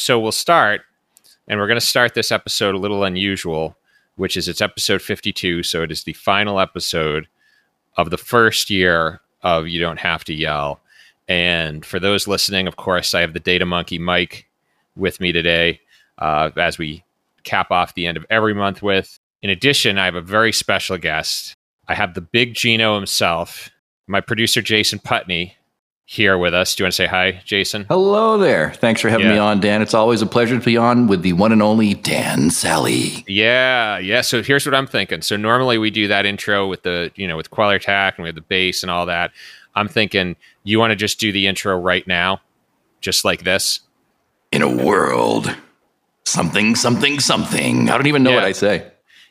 so we'll start, and we're going to start this episode a little unusual, which is it's episode 52. So it is the final episode of the first year of You Don't Have to Yell. And for those listening, of course, I have the Data Monkey Mike with me today uh, as we cap off the end of every month with. In addition, I have a very special guest. I have the big Gino himself, my producer, Jason Putney, here with us. Do you want to say hi, Jason? Hello there. Thanks for having Yeah. me on, Dan. It's always a pleasure to be on with the one and only Dan Sally. Yeah, yeah. So here's what I'm thinking. So normally we do that intro with the, you know, with Queller Tack and we have the bass and all that. I'm thinking you want to just do the intro right now, just like this. In a world, something, something, something. I don't even know Yeah. what I say.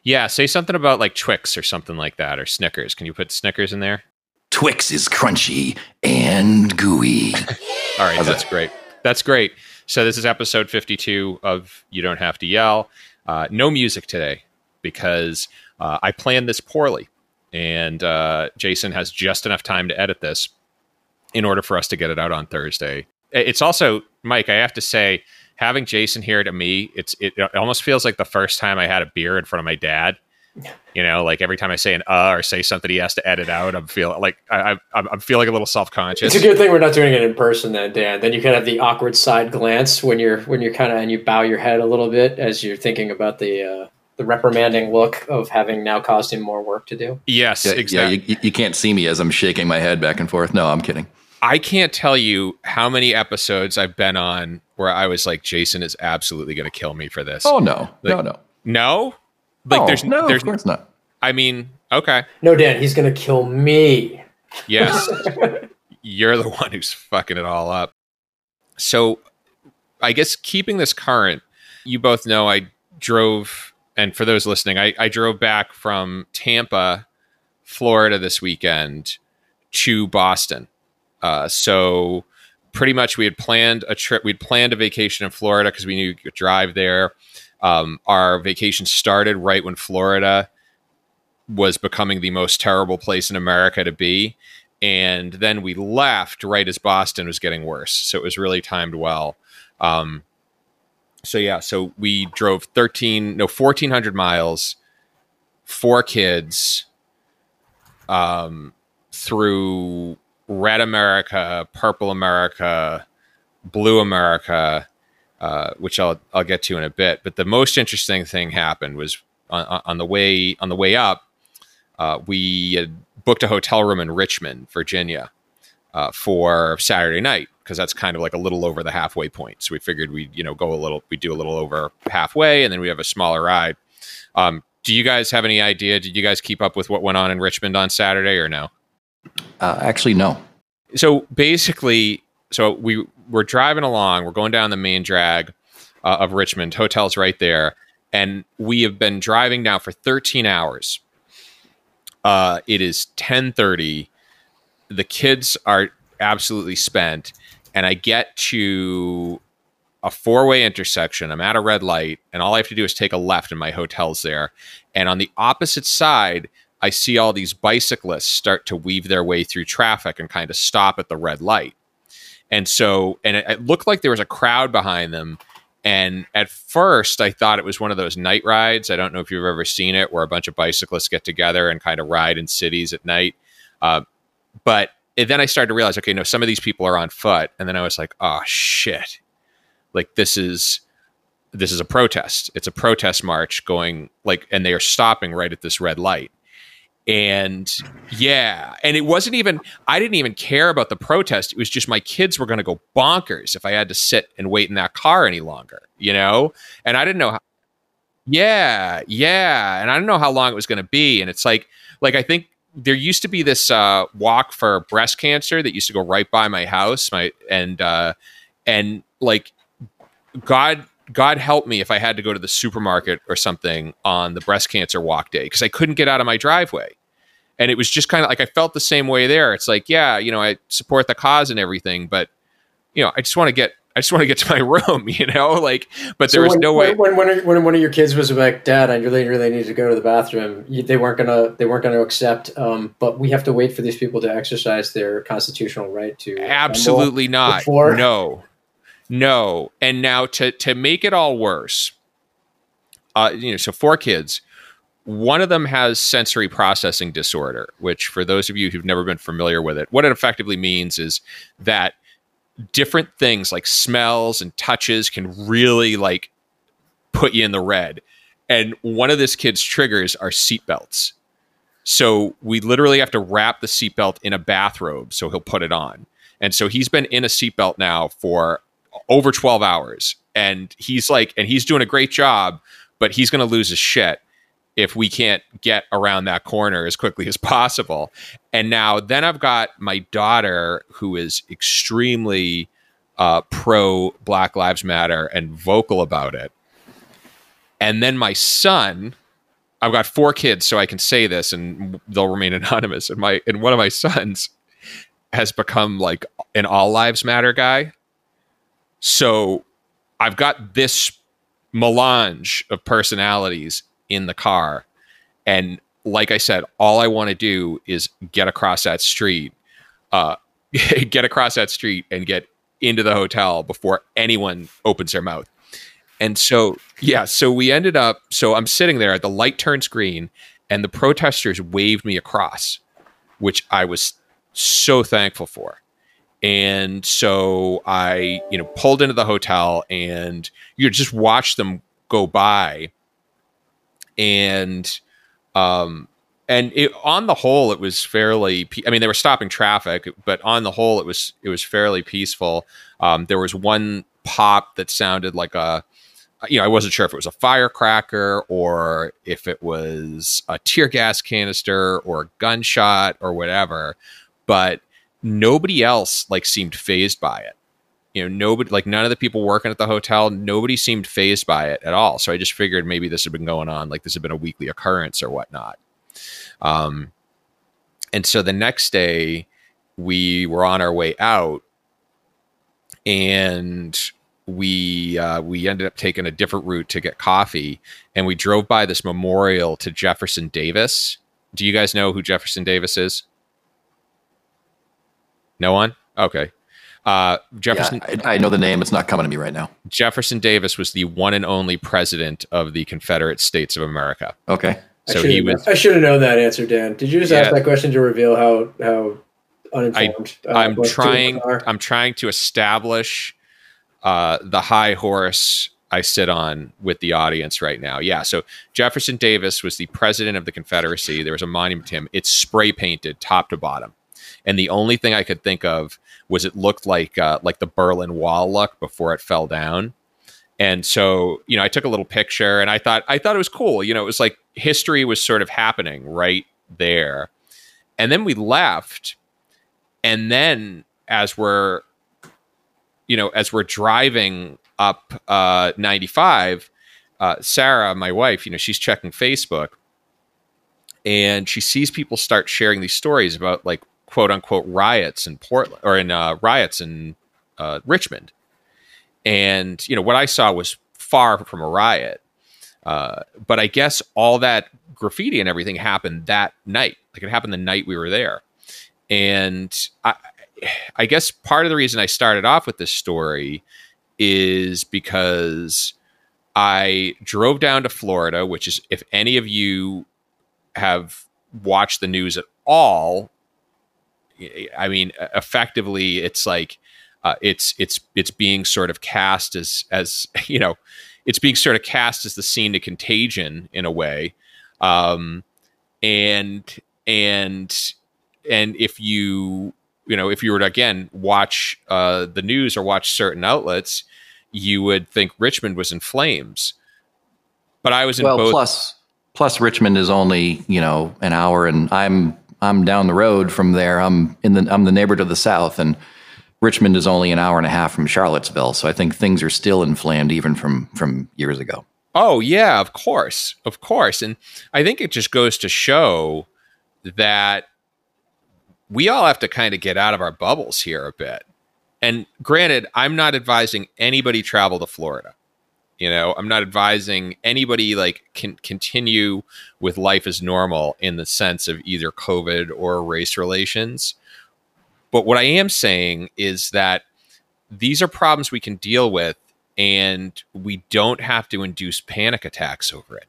Yeah, say something about like Twix or something like that, or Snickers. Can you put Snickers in there? Twix is crunchy and gooey. All right, that's great. That's great. So this is episode 52 of You Don't Have to Yell. Uh, no music today because uh, I planned this poorly, and uh, Jason has just enough time to edit this in order for us to get it out on Thursday. It's also Mike. I have to say, having Jason here to me, it's it, it almost feels like the first time I had a beer in front of my dad. You know, like every time I say an uh or say something he has to edit out, I'm feeling like I, I I'm I'm feeling a little self conscious. It's a good thing we're not doing it in person, then, Dan. Then you can have the awkward side glance when you're when you're kind of and you bow your head a little bit as you're thinking about the uh, the reprimanding look of having now caused him more work to do. Yes, Yeah, exactly. yeah you, you can't see me as I'm shaking my head back and forth. No, I'm kidding. I can't tell you how many episodes I've been on where I was like, Jason is absolutely going to kill me for this. Oh, no. no, no. no, like Oh, there's no, there's of course not. I mean, okay, No, Dan, he's going to kill me. yes, you're the one who's fucking it all up. So, I guess keeping this current, you both know I drove, and for those listening, I, I drove back from Tampa, Florida this weekend to Boston. Uh, so pretty much we had planned a trip. We'd planned a vacation in Florida because we knew you could drive there. Um, our vacation started right when Florida was becoming the most terrible place in America to be. And then we left right as Boston was getting worse. So it was really timed well. Um, so yeah, so we drove 13, no, 1400 miles, four kids, um, through red America, purple America, blue America, uh, which I'll I'll get to in a bit. But the most interesting thing happened was on, on the way on the way up, uh, we had booked a hotel room in Richmond, Virginia, uh, for Saturday night because that's kind of like a little over the halfway point. So we figured we'd you know go a little we do a little over halfway, and then we have a smaller ride. Um, do you guys have any idea? Did you guys keep up with what went on in Richmond on Saturday or no? Uh, actually, no. so basically, so we we're driving along. We're going down the main drag uh, of Richmond. Hotel's right there, and we have been driving now for 13 hours. Uh, it is 10:30. The kids are absolutely spent, and I get to a four-way intersection. I'm at a red light, and all I have to do is take a left, and my hotel's there. And on the opposite side, I see all these bicyclists start to weave their way through traffic and kind of stop at the red light. And so, and it, it looked like there was a crowd behind them. And at first, I thought it was one of those night rides. I don't know if you've ever seen it, where a bunch of bicyclists get together and kind of ride in cities at night. Uh, but then I started to realize, okay, no, some of these people are on foot. And then I was like, oh shit, like this is this is a protest. It's a protest march going like, and they are stopping right at this red light. And yeah, and it wasn't even, I didn't even care about the protest. It was just my kids were going to go bonkers if I had to sit and wait in that car any longer, you know? And I didn't know how, yeah, yeah. And I didn't know how long it was going to be. And it's like, like, I think there used to be this uh, walk for breast cancer that used to go right by my house. My, and, uh, and like, God, God help me if I had to go to the supermarket or something on the breast cancer walk day because I couldn't get out of my driveway. And it was just kind of like I felt the same way there. It's like, yeah, you know, I support the cause and everything, but you know, I just want to get I just want to get to my room, you know, like but there was when, no way when, when when one of your kids was like, "Dad, I really really need to go to the bathroom," you, they weren't gonna they weren't gonna accept. Um, but we have to wait for these people to exercise their constitutional right to absolutely not. before- No. No, and now to to make it all worse, uh, you know, so four kids. One of them has sensory processing disorder, which, for those of you who've never been familiar with it, what it effectively means is that different things like smells and touches can really like put you in the red. And one of this kid's triggers are seatbelts. So we literally have to wrap the seatbelt in a bathrobe so he'll put it on. And so he's been in a seatbelt now for over 12 hours. And he's like, and he's doing a great job, but he's going to lose his shit if we can't get around that corner as quickly as possible. And now, then I've got my daughter who is extremely uh, pro Black Lives Matter and vocal about it. And then my son, I've got four kids, so I can say this and they'll remain anonymous. And my and one of my sons has become like an all lives matter guy. So I've got this melange of personalities in the car. And like I said, all I want to do is get across that street, uh, get across that street and get into the hotel before anyone opens their mouth. And so, yeah, so we ended up, so I'm sitting there, the light turns green, and the protesters waved me across, which I was so thankful for. And so I, you know, pulled into the hotel and you just watched them go by. And, um, and it, on the whole, it was fairly. I mean, they were stopping traffic, but on the whole, it was it was fairly peaceful. Um, there was one pop that sounded like a you know, I wasn't sure if it was a firecracker or if it was a tear gas canister or a gunshot or whatever, but nobody else like seemed fazed by it. You know, nobody like none of the people working at the hotel, nobody seemed fazed by it at all. So I just figured maybe this had been going on, like this had been a weekly occurrence or whatnot. Um, and so the next day we were on our way out and we uh, we ended up taking a different route to get coffee, and we drove by this memorial to Jefferson Davis. Do you guys know who Jefferson Davis is? No one. Okay. Uh, Jefferson. Yeah, I, I, know the name. It's not coming to me right now. Jefferson Davis was the one and only president of the Confederate States of America. Okay. So he was. I should have known that answer, Dan. Did you just yeah, ask that question to reveal how how uninformed? I, am uh, trying. I'm trying to establish uh, the high horse I sit on with the audience right now. Yeah. So Jefferson Davis was the president of the Confederacy. There was a monument to him. It's spray painted top to bottom. And the only thing I could think of was it looked like uh, like the Berlin Wall look before it fell down. And so, you know, I took a little picture and I thought I thought it was cool. You know, it was like history was sort of happening right there. And then we left. And then as we're you know, as we're driving up uh, 95, uh, Sarah, my wife, you know, she's checking Facebook and she sees people start sharing these stories about like quote unquote riots in Portland or in uh, riots in uh, Richmond. And, you know, what I saw was far from a riot. Uh, but I guess all that graffiti and everything happened that night. Like it happened the night we were there. And I, I guess part of the reason I started off with this story is because I drove down to Florida, which is, if any of you have watched the news at all, I mean, effectively, it's like uh, it's it's it's being sort of cast as as you know, it's being sort of cast as the scene to Contagion in a way, um, and and and if you you know, if you were to again watch uh, the news or watch certain outlets, you would think Richmond was in flames. But I was in well, both. Plus, plus Richmond is only you know an hour, and I'm I'm down the road from there. I'm in the I'm the neighbor to the south, and Richmond is only an hour and a half from Charlottesville. So I think things are still inflamed even from from years ago. Oh yeah, of course, of course, and I think it just goes to show that we all have to kind of get out of our bubbles here a bit. And granted, I'm not advising anybody travel to Florida. You know, I'm not advising anybody like can continue with life as normal in the sense of either COVID or race relations. But what I am saying is that these are problems we can deal with, and we don't have to induce panic attacks over it.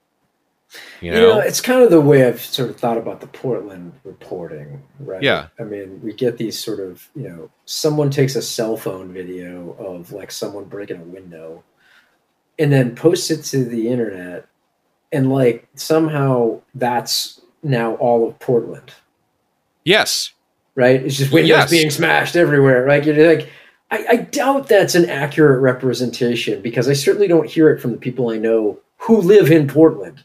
You know, You know, it's kind of the way I've sort of thought about the Portland reporting, right? Yeah. I mean, we get these sort of, you know, someone takes a cell phone video of like someone breaking a window and then posts it to the internet. And like somehow that's now all of Portland, yes, right? It's just windows Yes. being smashed everywhere. Like, you're like, I, I doubt that's an accurate representation because I certainly don't hear it from the people I know who live in Portland.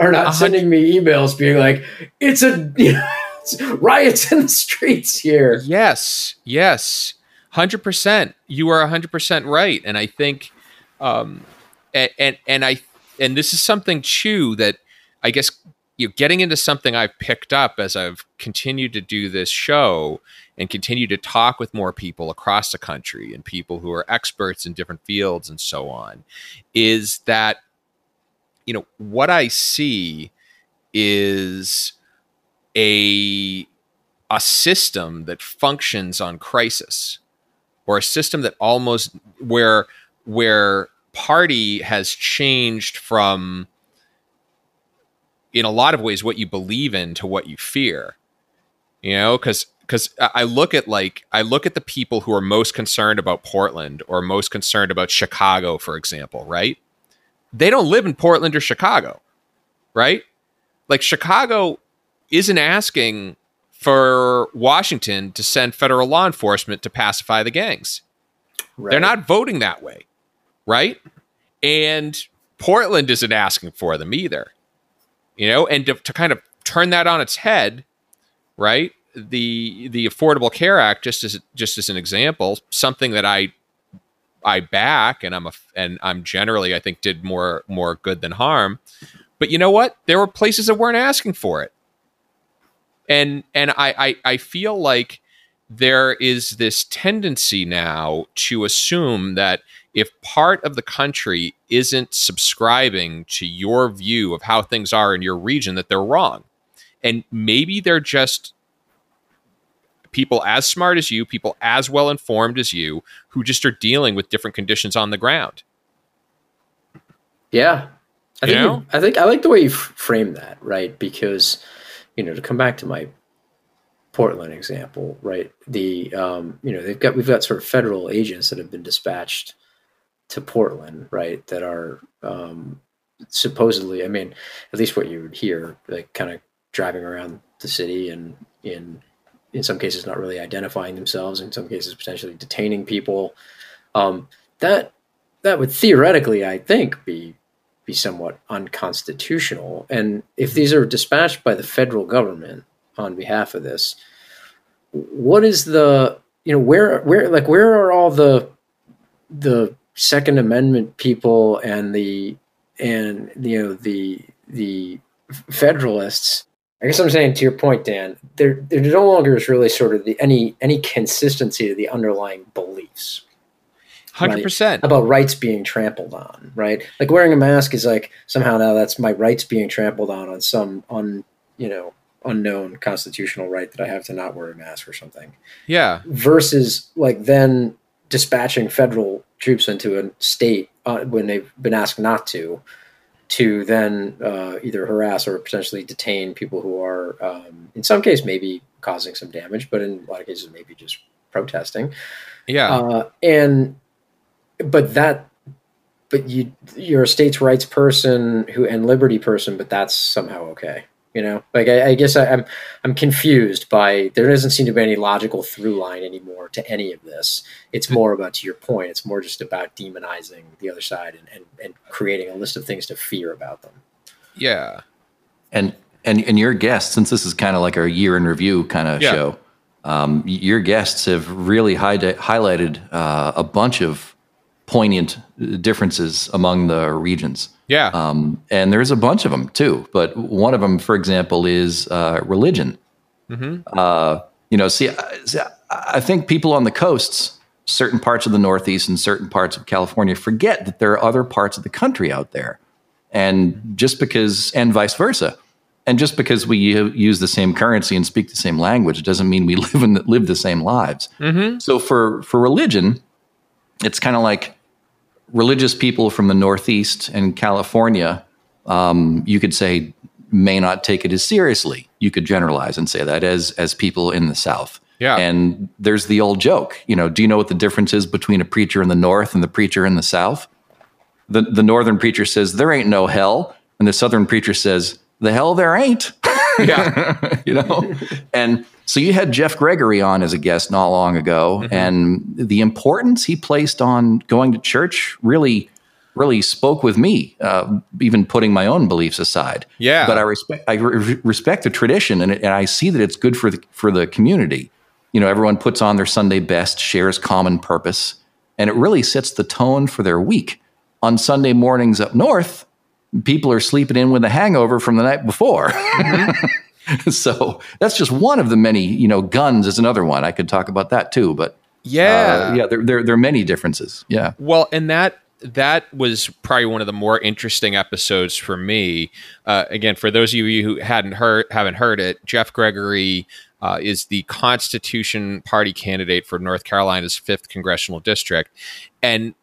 Are not sending me emails being like, "It's a you know, it's riots in the streets here." Yes, yes, hundred percent. You are hundred percent right, and I think, um, and, and and I and this is something too that I guess you know, getting into something I've picked up as I've continued to do this show and continue to talk with more people across the country and people who are experts in different fields and so on, is that you know what I see is a a system that functions on crisis or a system that almost where where party has changed from in a lot of ways what you believe in to what you fear you know because because i look at like i look at the people who are most concerned about portland or most concerned about chicago for example right they don't live in portland or chicago right like chicago isn't asking for Washington to send federal law enforcement to pacify the gangs. Right. They're not voting that way, right? And Portland isn't asking for them either. You know, and to, to kind of turn that on its head, right? The the Affordable Care Act, just as just as an example, something that I I back, and I'm a and I'm generally I think did more more good than harm. But you know what? There were places that weren't asking for it and and I, I I feel like there is this tendency now to assume that if part of the country isn't subscribing to your view of how things are in your region that they're wrong and maybe they're just people as smart as you people as well informed as you who just are dealing with different conditions on the ground Yeah, I You think know? I think I like the way you frame that, right? Because you know, to come back to my Portland example, right? The um, you know they've got we've got sort of federal agents that have been dispatched to Portland, right? That are um, supposedly, I mean, at least what you would hear, like kind of driving around the city and in in some cases not really identifying themselves, in some cases potentially detaining people. Um, that that would theoretically, I think, be be somewhat unconstitutional. And if these are dispatched by the federal government on behalf of this, what is the you know where where like where are all the the Second Amendment people and the and you know the the Federalists? I guess I'm saying to your point, Dan, there there no longer is really sort of the any any consistency to the underlying beliefs 100% about rights being trampled on, right? Like wearing a mask is like somehow now that's my rights being trampled on on some un you know unknown constitutional right that I have to not wear a mask or something. yeah Versus like then dispatching federal troops into a state uh, when they've been asked not to, to then uh, either harass or potentially detain people who are, um, in some case, maybe causing some damage, but in a lot of cases, maybe just protesting. Yeah. Uh, and but that but you you're a states rights person who and liberty person but that's somehow okay you know? Like i, I guess I, i'm i'm confused by there doesn't seem to be any logical through line anymore to any of this. It's more about to your point it's more just about demonizing the other side and and, and creating a list of things to fear about them. Yeah. And and and your guests, since this is kind of like our year in review kind of Yeah. show, um, your guests have really hide- highlighted uh, a bunch of poignant differences among the regions. yeah Um, and there's a bunch of them too. But one of them, for example, is uh, religion. Mhm. Uh, you know, see, I- see, I I think people on the coasts, certain parts of the Northeast and certain parts of California, forget that there are other parts of the country out there. And just because, and vice versa. And just because we use the same currency and speak the same language doesn't mean we live in live the same lives. mm-hmm. So for for religion, it's kind of like religious people from the Northeast and California. Um, you could say may not take it as seriously. You could generalize and say that as as people in the South. Yeah. And there's the old joke, you know, do you know what the difference is between a preacher in the North and the preacher in the South? The the northern preacher says there ain't no hell, and the southern preacher says the hell there ain't. Yeah. you know? and so you had Jeff Gregory on as a guest not long ago, and the importance he placed on going to church really, really spoke with me, uh, even putting my own beliefs aside. Yeah. But I respect, I re- respect the tradition, and, it, and I see that it's good for the for the community. You know, everyone puts on their Sunday best, shares common purpose, and it really sets the tone for their week. On Sunday mornings up north, people are sleeping in with a hangover from the night before. so that's just one of the many, you know, guns is another one. I could talk about that too, but Yeah. uh, yeah, there, there, there are many differences. Yeah. Well, and that that was probably one of the more interesting episodes for me. Uh, again, for those of you who hadn't heard haven't heard it, Jeff Gregory uh, is the Constitution Party candidate for North Carolina's fifth congressional district, and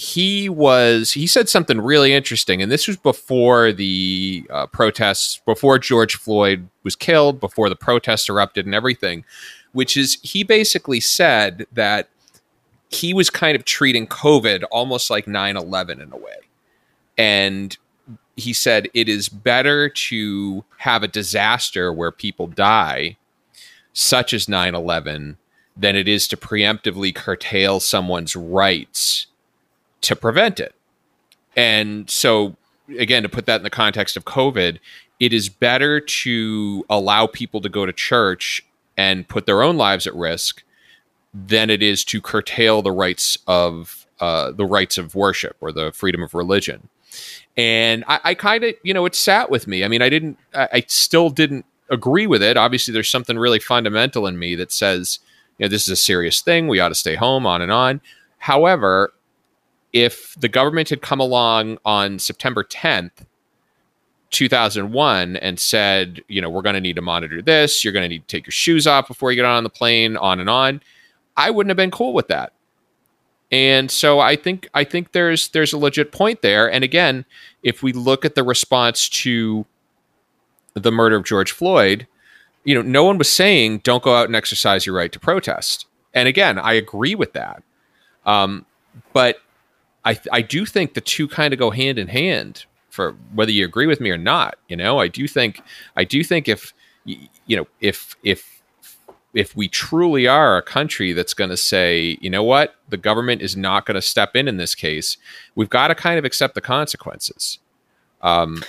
he was he said something really interesting, and this was before the uh, protests, before George Floyd was killed, before the protests erupted and everything, which is he basically said that he was kind of treating COVID almost like 9 11 in a way. And he said it is better to have a disaster where people die, such as 9 11, than it is to preemptively curtail someone's rights to prevent it. And so, again, to put that in the context of COVID, it is better to allow people to go to church and put their own lives at risk than it is to curtail the rights of uh, the rights of worship or the freedom of religion. And I, I kind of, you know, it sat with me. I mean, I didn't, I, I still didn't agree with it. Obviously, there's something really fundamental in me that says, you know, this is a serious thing. We ought to stay home, on and on. However, if the government had come along on September 10th, 2001 and said, you know, we're going to need to monitor this. You're going to need to take your shoes off before you get on the plane, on and on. I wouldn't have been cool with that. And so I think I think there's there's a legit point there. And again, if we look at the response to the murder of George Floyd, you know, no one was saying don't go out and exercise your right to protest. And again, I agree with that. Um, but I I do think the two kind of go hand in hand for whether you agree with me or not. You know, I do think I do think if you know if if if we truly are a country that's going to say, you know what, the government is not going to step in in this case, we've got to kind of accept the consequences. Um,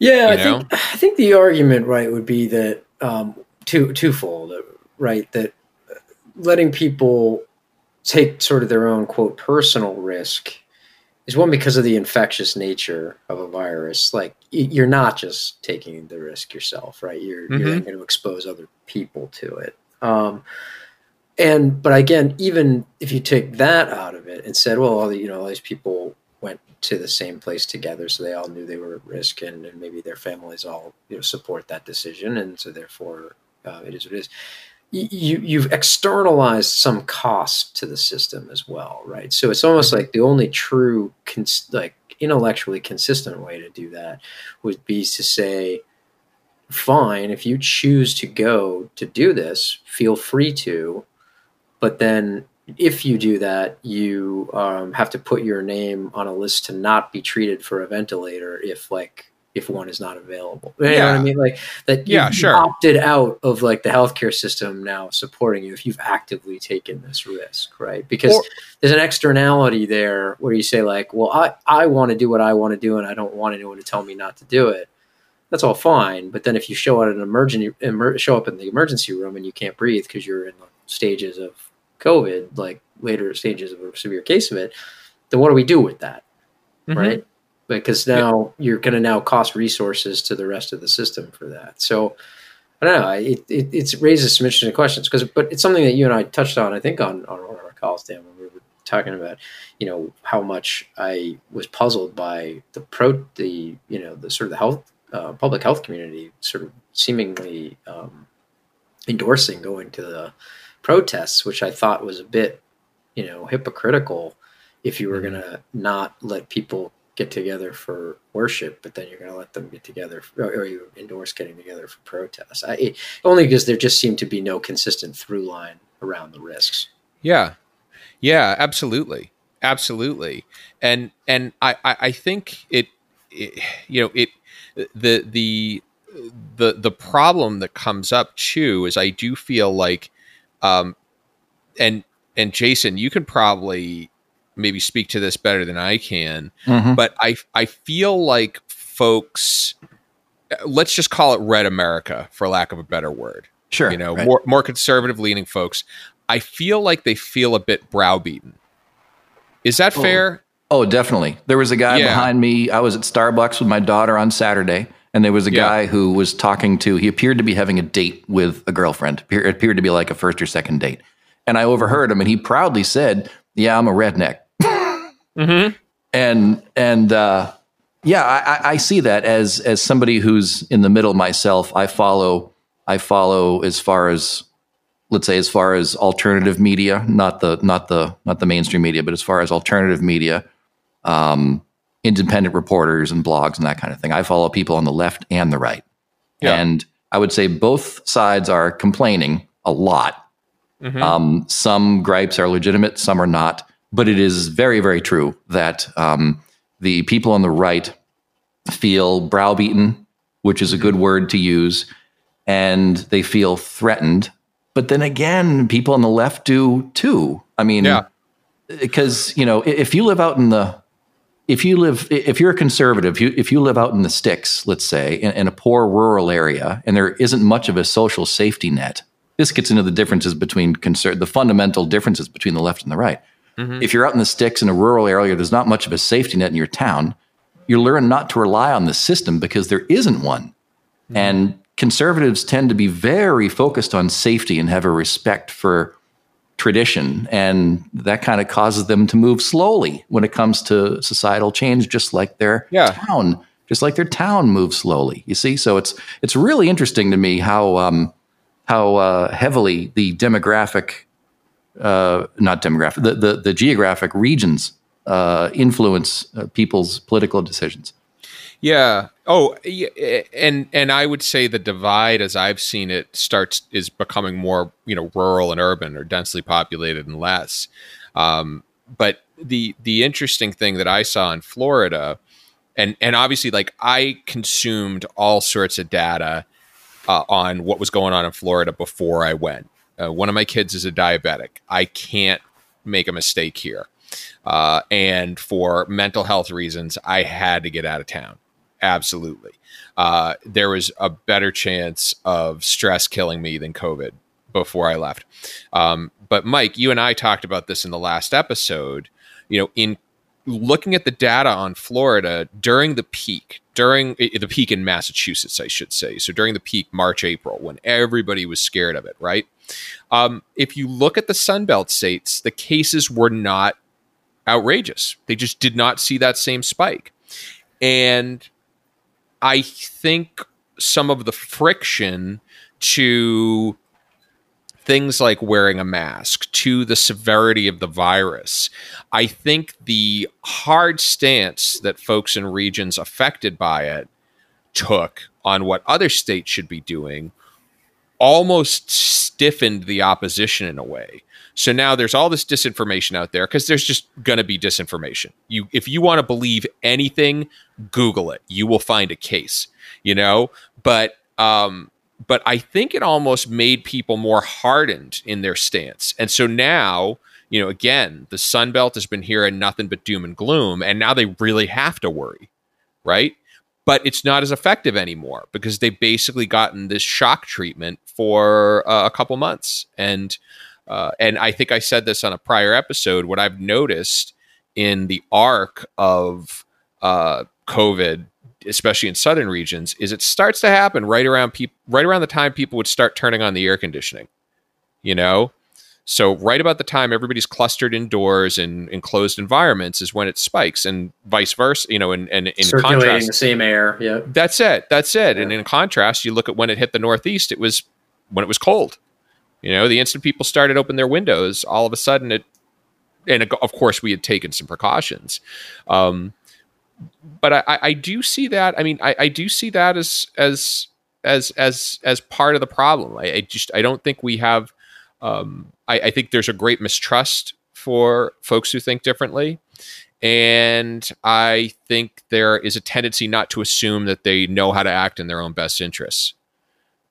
Yeah, I know? think I think the argument right would be that um, two twofold, right? That uh, letting people take sort of their own quote personal risk is one because of the infectious nature of a virus. Like you're not just taking the risk yourself, right? You're you're going to expose other people to it. Um, and but again, even if you take that out of it and said, well, all the, you know, all these people went to the same place together, so they all knew they were at risk, and, and maybe their families all you know support that decision, and so therefore uh, it is what it is. You you've externalized some cost to the system as well, right? So it's almost like the only true, cons- like intellectually consistent way to do that would be to say, fine, if you choose to go to do this, feel free to, but then if you do that, you um, have to put your name on a list to not be treated for a ventilator if like if one is not available. You know what Yeah. I mean? Like that Yeah, sure. opted out of like the healthcare system now supporting you if you've actively taken this risk, right? Because Or- there's an externality there where you say like, well, I, I want to do what I want to do and I don't want anyone to tell me not to do it. That's all fine. But then if you show up at an emergency, emer- show up in the emergency room and you can't breathe because you're in the stages of COVID, like later stages of a severe case of it, then what do we do with that? mhm. right? Because now you're going to now cost resources to the rest of the system for that. So I don't know. It it, it raises some interesting questions because, but it's something that you and I touched on. I think on on one of our calls, Dan, when we were talking about, you know, how much I was puzzled by the pro the you know the sort of the health uh, public health community sort of seemingly um, endorsing going to the protests, which I thought was a bit you know hypocritical if you were going to not let people get together for worship, but then you're going to let them get together, or you endorse getting together for protests. I, it, only because there just seemed to be no consistent through line around the risks. Yeah, yeah, absolutely, absolutely, and and I I, I think it, it, you know it the the the the problem that comes up too is I do feel like, um, and and Jason, you can probably maybe speak to this better than I can, Mhm. but I I feel like folks, let's just call it red America for lack of a better word. Sure. You know, right. more more conservative leaning folks. I feel like they feel a bit browbeaten. Is that Oh. fair? Oh, definitely. There was a guy Yeah. behind me. I was at Starbucks with my daughter on Saturday, and there was a Yeah. guy who was talking to, he appeared to be having a date with a girlfriend. It appeared to be like a first or second date. And I overheard him, and he proudly said, Yeah, I'm a redneck. Mm-hmm. and and uh, yeah, I, I- see that as as somebody who's in the middle myself. I follow I follow as far as let's say as far as alternative media, not the not the not the mainstream media, but as far as alternative media, um, independent reporters and blogs and that kind of thing. I follow people on the left and the right, Yeah. and I would say both sides are complaining a lot. Mhm. Um, some gripes are legitimate, some are not. But it is very, very true that um, the people on the right feel browbeaten, which is a good word to use, and they feel threatened. But then again, people on the left do too. I mean, Yeah. because you know, if you live out in the if you live if you're a conservative you, if you live out in the sticks let's say in, in a poor rural area and there isn't much of a social safety net this gets into the differences between conser- the fundamental differences between the left and the right if you're out in the sticks in a rural area there's not much of a safety net in your town you learn not to rely on the system because there isn't one and conservatives tend to be very focused on safety and have a respect for tradition. And that kind of causes them to move slowly when it comes to societal change, just like their Yeah. town, just like their town moves slowly. You see? So it's it's really interesting to me how um, how uh, heavily the demographic uh, not demographic, the, the, the geographic regions uh, influence uh, people's political decisions. Yeah. Oh, and and I would say the divide, as I've seen it, starts is becoming more you know rural and urban or densely populated and less. Um, but the the interesting thing that I saw in Florida, and and obviously like I consumed all sorts of data uh, on what was going on in Florida before I went. Uh, one of my kids is a diabetic. I can't make a mistake here. Uh, and for mental health reasons, I had to get out of town. Absolutely. Uh, there was a better chance of stress killing me than COVID before I left. Um, but Mike, you and I talked about this in the last episode. You know, in looking at the data on Florida during the peak, during the peak in Massachusetts, I should say. So during the peak, March, April, when everybody was scared of it, right? Um, if you look at the Sunbelt states, the cases were not outrageous. They just did not see that same spike. And I think some of the friction to things like wearing a mask, to the severity of the virus, I think the hard stance that folks in regions affected by it took on what other states should be doing almost stiffened the opposition in a way. So now there's all this disinformation out there because there's just going to be disinformation. You if you want to believe anything, Google it. You will find a case, you know? But um but I think it almost made people more hardened in their stance. And so now, you know, again, the Sun Belt has been hearing nothing but doom and gloom and now they really have to worry, right? But it's not as effective anymore because they've basically gotten this shock treatment for uh, a couple months. And uh, and I think I said this on a prior episode. What I've noticed in the arc of uh, COVID, especially in southern regions, is it starts to happen right around people, right around the time people would start turning on the air conditioning. You know, so right about the time everybody's clustered indoors and in enclosed environments is when it spikes, and vice versa. You know, and, and in Circulating contrast, the same air. Yeah. that's it. That's it. And in contrast, you look at when it hit the Northeast, it was when it was cold. You know, the instant people started open their windows, all of a sudden it and of course we had taken some precautions. Um, but I, I do see that. I mean, I, I do see that as as as as as part of the problem. I, I just I don't think we have. Um, I, I think there's a great mistrust for folks who think differently, and I think there is a tendency not to assume that they know how to act in their own best interests.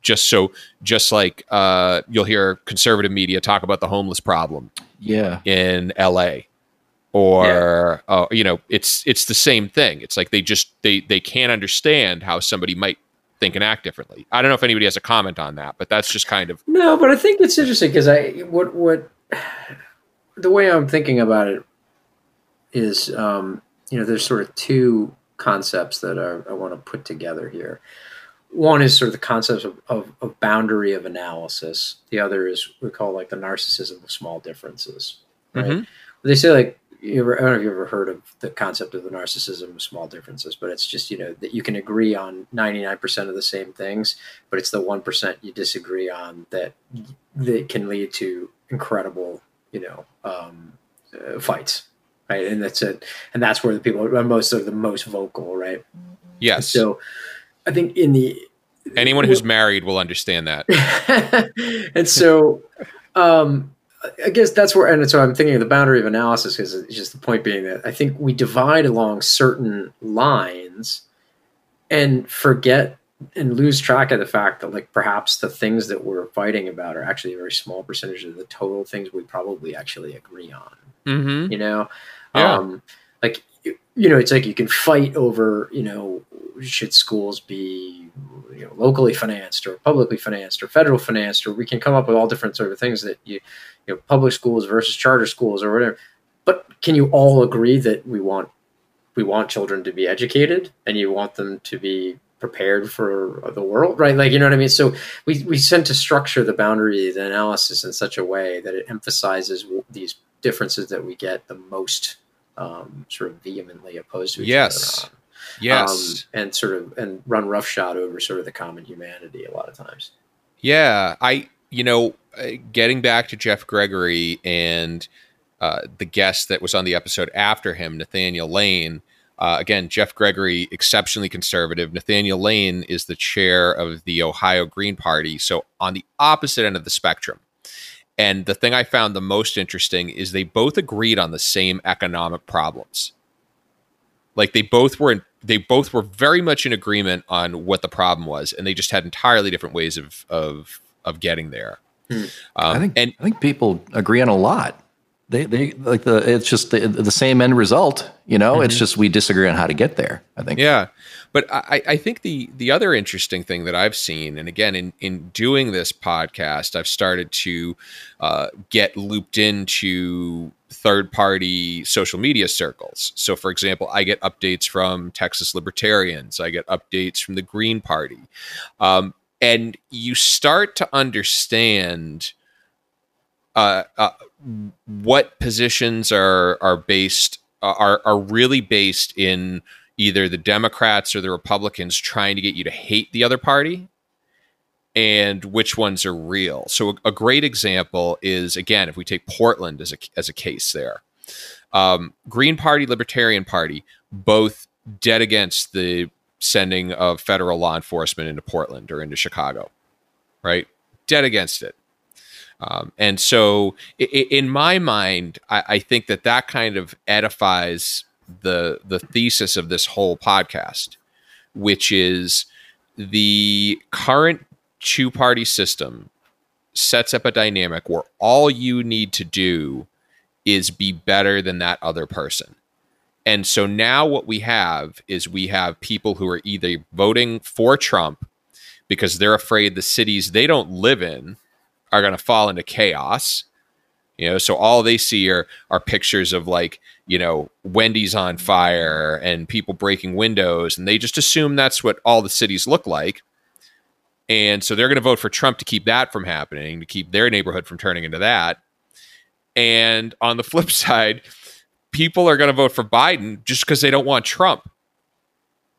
Just so, just like uh, you'll hear conservative media talk about the homeless problem, yeah, in L.A or yeah. uh, you know it's it's the same thing. It's like they just they they can't understand how somebody might think and act differently. I don't know if anybody has a comment on that but that's just kind of no but i think it's interesting because i what what the way i'm thinking about it is um you know there's sort of two concepts that are, i want to put together here. One is sort of the concept of, of, of boundary of analysis. The other is we call like the narcissism of small differences right? Mm-hmm. they say like you ever, I don't know if you've ever heard of the concept of the narcissism of small differences, but it's just, you know, that you can agree on 99% of the same things, but it's the 1% you disagree on that, that can lead to incredible, you know, um, uh, fights. Right. And that's it. And that's where the people are most of the most vocal. Right. Yes. So I think in the, anyone who's married will understand that. and so, um, I guess that's where, and so I'm thinking of the boundary of analysis because it's just the point being that I think we divide along certain lines and forget and lose track of the fact that like perhaps the things that we're fighting about are actually a very small percentage of the total things we probably actually agree on. Mm-hmm. You know, yeah. um, like you know, it's like you can fight over you know should schools be you know locally financed or publicly financed or federal financed or we can come up with all different sort of things that you you know public schools versus charter schools or whatever but can you all agree that we want we want children to be educated and you want them to be prepared for the world right like you know what i mean so we we tend to structure the boundary the analysis in such a way that it emphasizes these differences that we get the most um, sort of vehemently opposed to each yes. other on. Yes. Um, and sort of and run roughshod over sort of the common humanity a lot of times. Yeah, I you know, uh, getting back to Jeff Gregory and uh, the guest that was on the episode after him, Nathaniel Lane. Uh, again, Jeff Gregory, exceptionally conservative. Nathaniel Lane is the chair of the Ohio Green Party, so on the opposite end of the spectrum. And the thing I found the most interesting is they both agreed on the same economic problems. Like they both were in, they both were very much in agreement on what the problem was, and they just had entirely different ways of of of getting there. Hmm. Um, I think and I think people agree on a lot. They they like the it's just the, the same end result. You know, mm-hmm. it's just we disagree on how to get there. I think. Yeah, but I, I think the the other interesting thing that I've seen, and again in in doing this podcast, I've started to uh, get looped into third party social media circles. So, for example, I get updates from Texas Libertarians, I get updates from the Green Party. Um, and you start to understand uh, uh, what positions are are based are are really based in either the Democrats or the Republicans trying to get you to hate the other party and which ones are real. So a, a great example is again if we take Portland as a as a case there. Um, Green Party, Libertarian Party, both dead against the sending of federal law enforcement into Portland or into Chicago, right? Dead against it. Um, and so, in my mind, I, I think that that kind of edifies the the thesis of this whole podcast, which is the current two party system sets up a dynamic where all you need to do is be better than that other person. And so now what we have is we have people who are either voting for Trump because they're afraid the cities they don't live in are going to fall into chaos. You know, so all they see are are pictures of like, you know, Wendy's on fire and people breaking windows and they just assume that's what all the cities look like. And so they're going to vote for Trump to keep that from happening, to keep their neighborhood from turning into that. And on the flip side, people are going to vote for Biden just because they don't want Trump.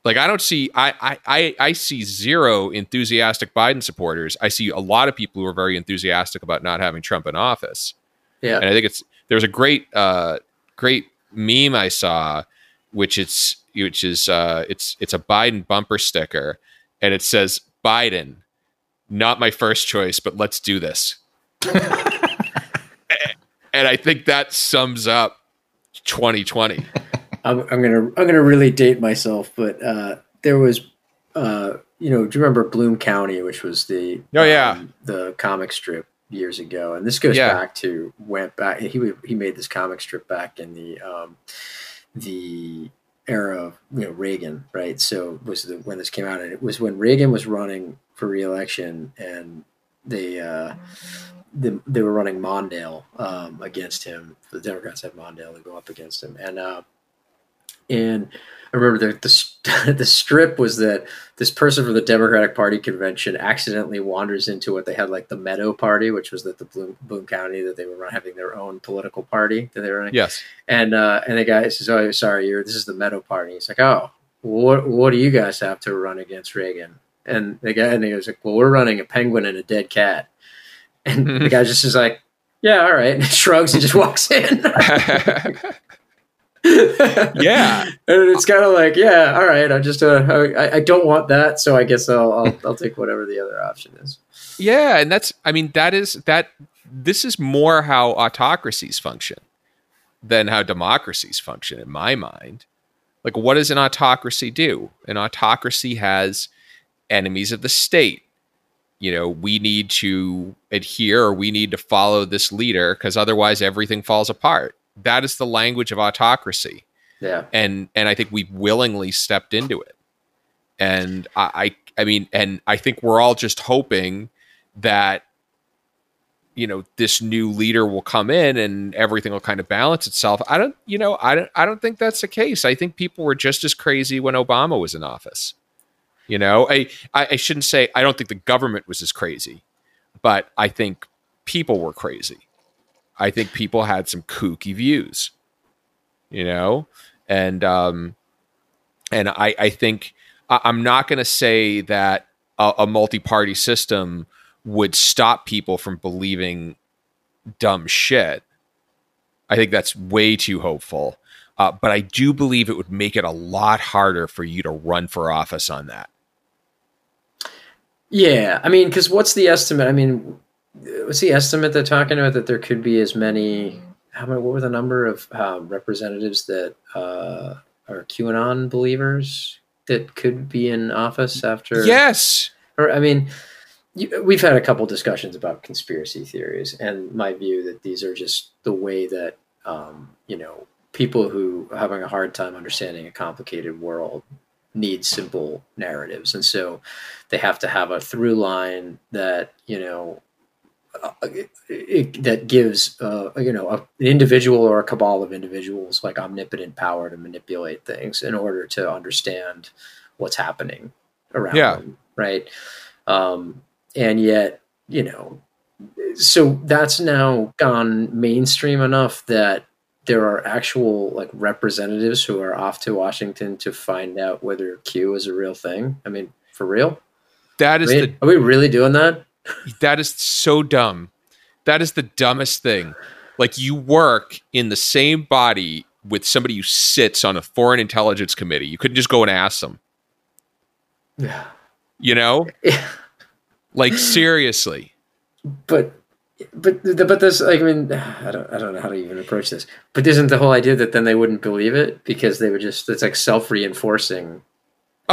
Like I don't see I, I I see zero enthusiastic Biden supporters. I see a lot of people who are very enthusiastic about not having Trump in office. Yeah. And I think it's there's a great uh, great meme I saw, which it's which is uh, it's it's a Biden bumper sticker, and it says Biden, not my first choice, but let's do this. and I think that sums up 2020. I'm, I'm gonna I'm gonna really date myself, but uh, there was, uh, you know, do you remember Bloom County, which was the Oh, yeah. um, the comic strip years ago, and this goes Yeah. back to went back. He he made this comic strip back in the um, the era of you know Reagan, right? So was the when this came out, and it was when Reagan was running for reelection, and they uh, the, they were running Mondale um, against him. The Democrats had Mondale to go up against him, and uh, and I remember the, the the strip was that this person from the Democratic Party convention accidentally wanders into what they had like the Meadow Party, which was that the Bloom, Bloom County that they were having their own political party that they were running. Yes. And uh, and the guy says, "Oh, sorry, you're this is the Meadow Party." He's like, "Oh, what what do you guys have to run against Reagan?" And the guy and he was like, "Well, we're running a penguin and a dead cat." And the guy just is like, "Yeah, all right," and shrugs and just walks in. Yeah. and it's kind of like, yeah, all right. I just uh, I, I don't want that, so I guess I'll, I'll I'll take whatever the other option is. Yeah, and that's I mean that is that this is more how autocracies function than how democracies function in my mind. Like what does an autocracy do? An autocracy has enemies of the state. You know, we need to adhere or we need to follow this leader because otherwise everything falls apart. That is the language of autocracy Yeah, and and I think we've willingly stepped into it. And I, I I mean, and I think we're all just hoping that you know this new leader will come in and everything will kind of balance itself. I don't, you know, I don't, I don't think that's the case. I think people were just as crazy when Obama was in office. You know, I, I, I shouldn't say I don't think the government was as crazy, but I think people were crazy. I think people had some kooky views. You know, and um, and I, I think I, I'm not going to say that a, a multi-party system would stop people from believing dumb shit. I think that's way too hopeful. Uh, but I do believe it would make it a lot harder for you to run for office on that. yeah. I mean, because what's the estimate? I mean, what's the estimate they're talking about that there could be as many? How many? What were the number of um, representatives that uh, are QAnon believers that could be in office after? Yes. or I mean, you, we've had a couple discussions about conspiracy theories, and my view that these are just the way that um, you know people who are having a hard time understanding a complicated world need simple narratives, and so they have to have a through line that you know. Uh, it, it, that gives uh, you know a, an individual or a cabal of individuals like omnipotent power to manipulate things in order to understand what's happening around Yeah. them, right? Um, and yet, you know, so that's now gone mainstream enough that there are actual like representatives who are off to Washington to find out whether Q is a real thing. I mean, for real? That is. Mean, are we really doing that? That is so dumb. That is the dumbest thing. Like you work in the same body with somebody who sits on a foreign intelligence committee. You couldn't just go and ask them. Yeah. You know? Like seriously. but but but this like I mean I don't I don't know how to even approach this. But isn't the whole idea that then they wouldn't believe it because they would just it's like self reinforcing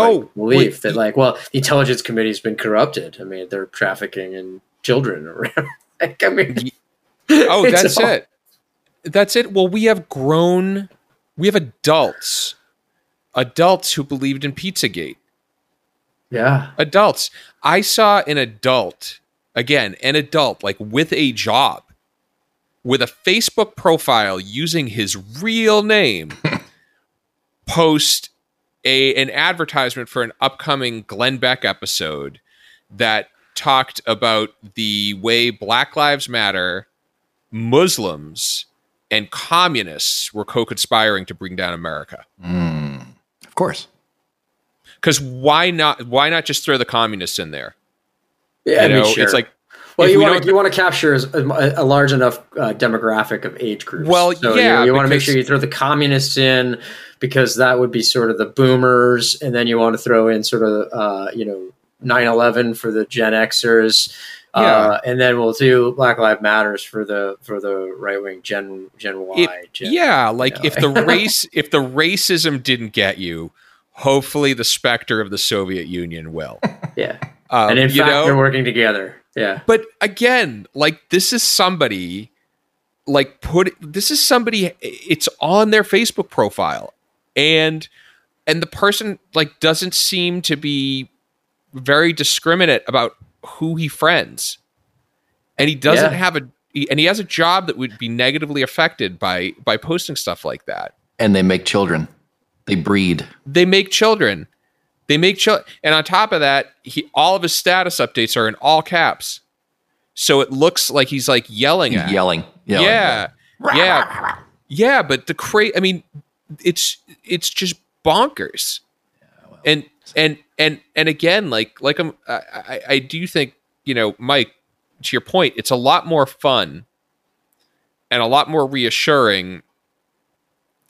Oh, belief wait, that like well the intelligence committee has been corrupted. I mean they're trafficking in children around. like, I mean, Oh, that's all- it. That's it. Well, we have grown, we have adults, adults who believed in Pizzagate. Yeah, Adults. I saw an adult, again, an adult, like with a job, with a Facebook profile using his real name, post a an advertisement for an upcoming Glenn Beck episode that talked about the way Black Lives Matter, Muslims, and communists were co-conspiring to bring down America. Mm, of course. Because why not? Why not just throw the communists in there? yeah. You know, mean, sure. it's like Well, if you we want to you want to capture a, a large enough uh, demographic of age groups. Well, so yeah, you, you want to make sure you throw the communists in because that would be sort of the boomers, and then you want to throw in sort of uh, you know 9-11 for the Gen Xers. Uh, and then we'll do Black Lives Matters for the for the right wing Gen Gen Y. It- Gen, yeah, like know. if the race if the racism didn't get you, hopefully the specter of the Soviet Union will. yeah. Um, And in you fact, know? they're working together. Yeah. But again, like this is somebody like put this is somebody it's on their Facebook profile and and the person like doesn't seem to be very discriminate about who he friends. And he doesn't Yeah. have a and he has a job that would be negatively affected by by posting stuff like that. And they make children. They breed. They make children. They make children, and on top of that, he all of his status updates are in all caps, so it looks like he's like yelling at. Yelling. yelling. Yeah, yeah, yeah. But the cra I mean, it's it's just bonkers. And and and and again, like like I'm, I, I I do think you know, Mike, to your point, it's a lot more fun and a lot more reassuring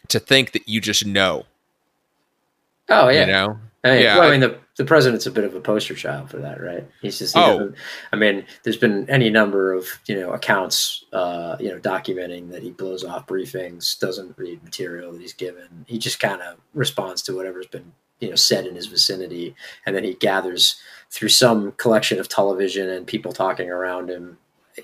to think that you just know. Oh yeah. You know, I mean, Yeah, well, I mean, the, the president's a bit of a poster child for that, right? He's just, he Oh. I mean, there's been any number of, you know, accounts, uh, you know, documenting that he blows off briefings, doesn't read material that he's given. He just kind of responds to whatever's been, you know, said in his vicinity. And then he gathers through some collection of television and people talking around him.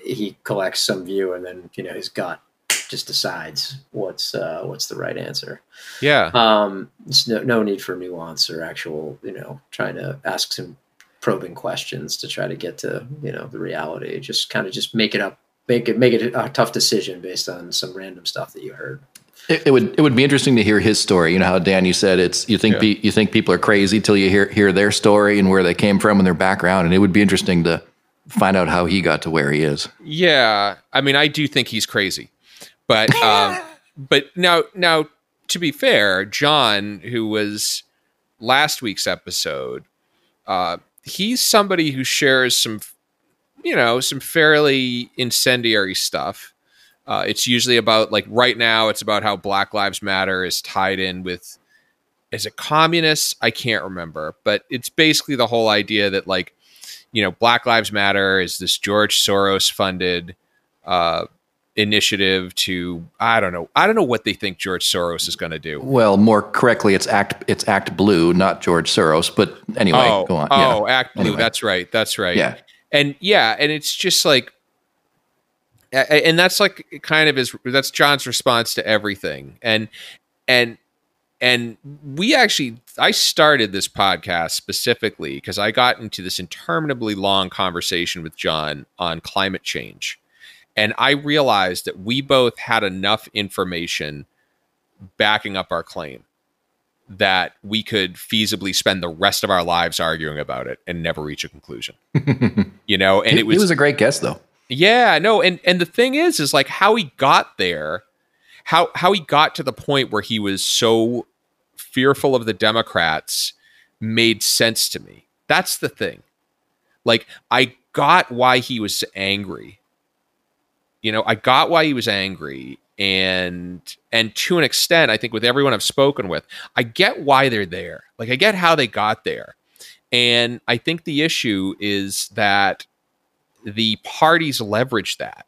He collects some view and then, you know, his gut just decides what's, uh, what's the right answer yeah, um it's no, no need for nuance or actual you know trying to ask some probing questions to try to get to you know the reality just kind of just make it up make it make it a tough decision based on some random stuff that you heard It, it would it would be interesting to hear his story. You know how Dan, you said it's you think Yeah. pe- you think people are crazy till you hear hear their story and where they came from and their background, and it would be interesting to find out how he got to where he is. yeah. I mean, I do think he's crazy, but um, but now now to be fair, John, who was last week's episode, uh, he's somebody who shares some, you know, some fairly incendiary stuff. Uh, it's usually about like right now, it's about how Black Lives Matter is tied in with. Is a communist. I can't remember, but it's basically the whole idea that like, you know, Black Lives Matter is this George Soros funded uh, initiative to I don't know I don't know what they think George Soros is going to do. Well, more correctly, it's Act it's Act Blue, not George Soros. But anyway, oh, go on. oh, yeah. Act Blue. Anyway. That's right. That's right. Yeah. and yeah, and it's just like, and that's like kind of his. That's John's response to everything, and and and we actually I started this podcast specifically because I got into this interminably long conversation with John on climate change. And I realized that we both had enough information backing up our claim that we could feasibly spend the rest of our lives arguing about it and never reach a conclusion. you know, and he, it was, he was a great guest, though. yeah, no, and and the thing is, is like how he got there, how how he got to the point where he was so fearful of the Democrats made sense to me. That's the thing. Like I got why he was angry. You know, I got why he was angry and and to an extent I think with everyone I've spoken with, I get why they're there. Like I get how they got there. And I think the issue is that the parties leverage that.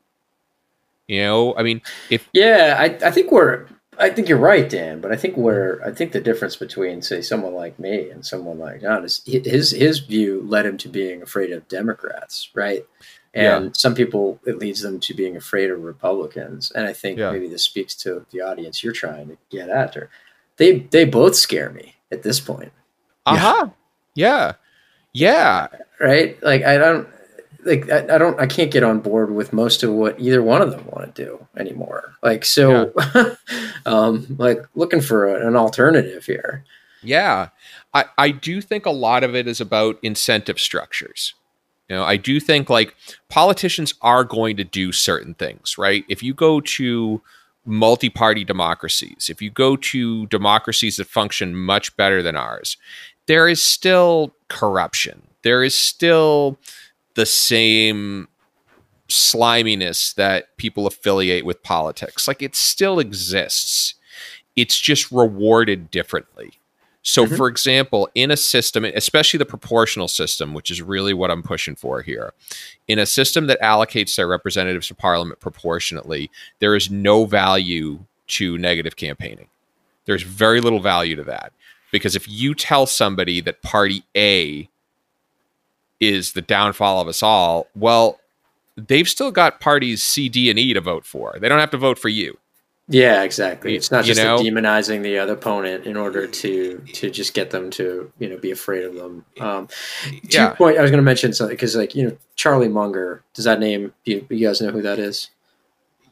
You know, I mean, if yeah i, I think we're I think you're right, Dan. But I think where I think the difference between, say, someone like me and someone like John is his his view led him to being afraid of Democrats, right? And Yeah. some people it leads them to being afraid of Republicans. And I think Yeah. maybe this speaks to the audience you're trying to get after. They they both scare me at this point, uh-huh. Yeah. Yeah. right? Like I don't like I, I don't I can't get on board with most of what either one of them want to do anymore. Like so, um, like looking for a, an alternative here. Yeah. I, I do think a lot of it is about incentive structures. You know, I do think like politicians are going to do certain things, right? If you go to multi party democracies, if you go to democracies that function much better than ours, there is still corruption. There is still the same sliminess that people affiliate with politics. Like it still exists. It's just rewarded differently. So, Mhm. for example, in a system, especially the proportional system, which is really what I'm pushing for here, in a system that allocates their representatives to parliament proportionately, there is no value to negative campaigning. There's very little value to that. Because if you tell somebody that party A is the downfall of us all, well, they've still got parties C, D, and E to vote for. They don't have to vote for you. Yeah, exactly. It's not You just know? demonizing the other opponent in order to to just get them to you know be afraid of them. Um, to Yeah. your point, I was going to mention something because like you know Charlie Munger. Does that name? You, you guys know who that is?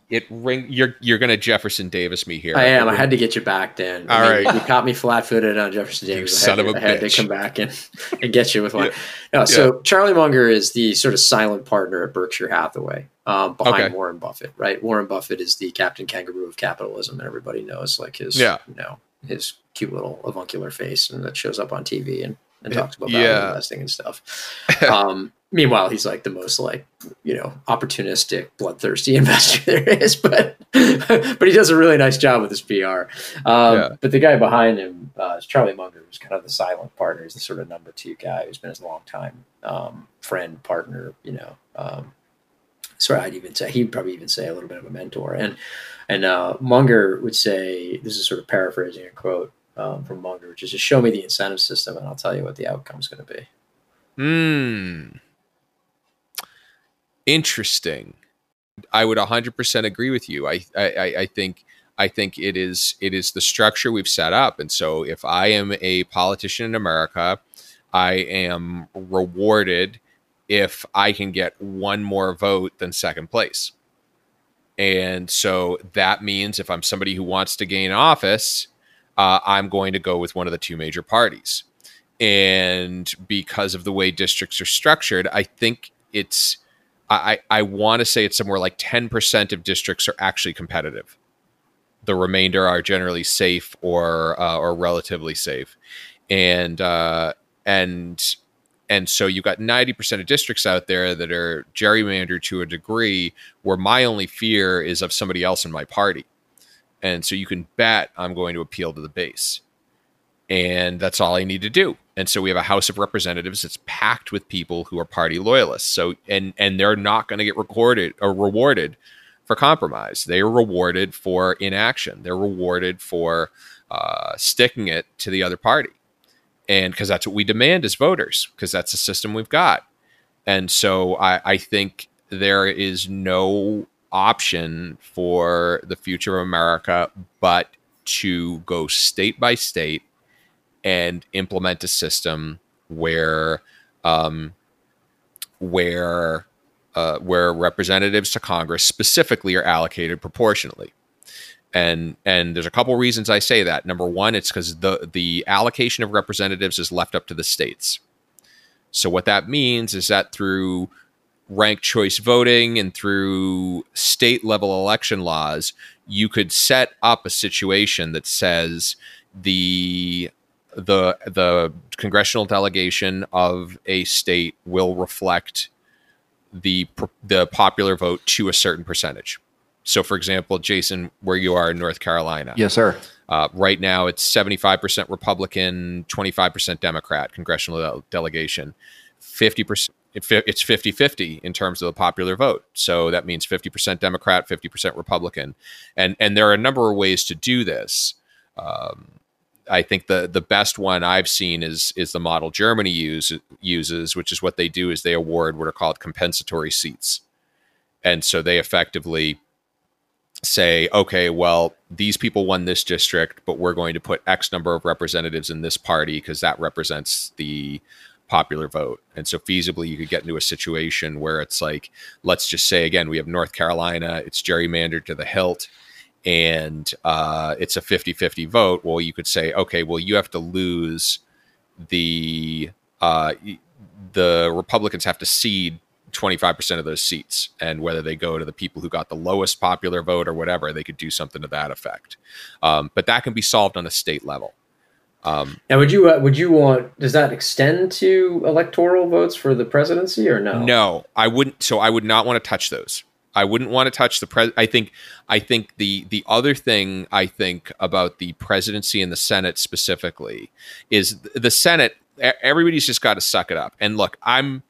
It ring. You're you're gonna Jefferson Davis me here. I am. I had to get you back, Dan. All I mean, right. You caught me flat-footed on Jefferson You Davis. I son had, of to, a I had to come back and, and get you with one. Yeah. No, so Charlie Munger is the sort of silent partner at Berkshire Hathaway, um, behind Okay. Warren Buffett. Right? Warren Buffett is the Captain Kangaroo of capitalism, and everybody knows like his, Yeah. you know, his cute little avuncular face, and that shows up on TV and, and talks about Yeah. investing and stuff. Um, meanwhile, he's like the most like you know opportunistic, bloodthirsty investor there is, but but he does a really nice job with his PR. Um, Yeah. But the guy behind him uh, is Charlie Munger, who's kind of the silent partner. He's the sort of number two guy who's been his long time um, friend, partner. You know, um, so I'd even say he'd probably even say a little bit of a mentor. And and uh, Munger would say this is sort of paraphrasing a quote. Um, from Munger, which is just show me the incentive system and I'll tell you what the outcome is going to be. Hmm. Interesting. I would 100% agree with you. I I I think I think it is it is the structure we've set up. And so if I am a politician in America, I am rewarded if I can get one more vote than second place. And so that means if I'm somebody who wants to gain office, uh, I'm going to go with one of the two major parties and because of the way districts are structured, I think it's I I want to say it's somewhere like ten percent of districts are actually competitive. The remainder are generally safe or uh, or relatively safe, and uh, and and so you've got ninety percent of districts out there that are gerrymandered to a degree where my only fear is of somebody else in my party, and so you can bet I'm going to appeal to the base and that's all I need to do. And so we have a House of Representatives that's packed with people who are party loyalists. So and and they're not going to get recorded or rewarded for compromise. They are rewarded for inaction. They're rewarded for uh, sticking it to the other party, and because that's what we demand as voters, because that's the system we've got. And so I, I think there is no option for the future of America but to go state by state and implement a system where um, where uh, where representatives to Congress specifically are allocated proportionally. And and there's a couple reasons I say that. Number one, it's because the the allocation of representatives is left up to the states. So what that means is that through ranked choice voting and through state level election laws, you could set up a situation that says the the the congressional delegation of a state will reflect the the popular vote to a certain percentage. So, for example, Jason, where you are in North Carolina, Yes, sir. uh, right now it's seventy five percent Republican, twenty five percent Democrat congressional del- delegation, fifty percent. It's 50 50 in terms of the popular vote. So that means 50% Democrat, 50% Republican. And, and there are a number of ways to do this. Um, I think the the best one I've seen is is the model Germany use, uses, which is what they do is they award what are called compensatory seats, and so they effectively say, okay, well, these people won this district, but we're going to put X number of representatives in this party because that represents the popular vote. And so feasibly you could get into a situation where it's like, let's just say again, we have North Carolina, it's gerrymandered to the hilt and uh, it's a 50-50 vote. Well, you could say, okay, well, you have to lose the uh, the Republicans have to cede 25% of those seats and whether they go to the people who got the lowest popular vote or whatever, they could do something to that effect. Um, but that can be solved on a state level. Um, Now, would you uh, would you want? Does that extend to electoral votes for the presidency or no? No, I wouldn't. So I would not want to touch those. I wouldn't want to touch the pres. I think. I think the the other thing I think about the presidency and the Senate specifically is the Senate. Everybody's just got to suck it up. And look, I'm.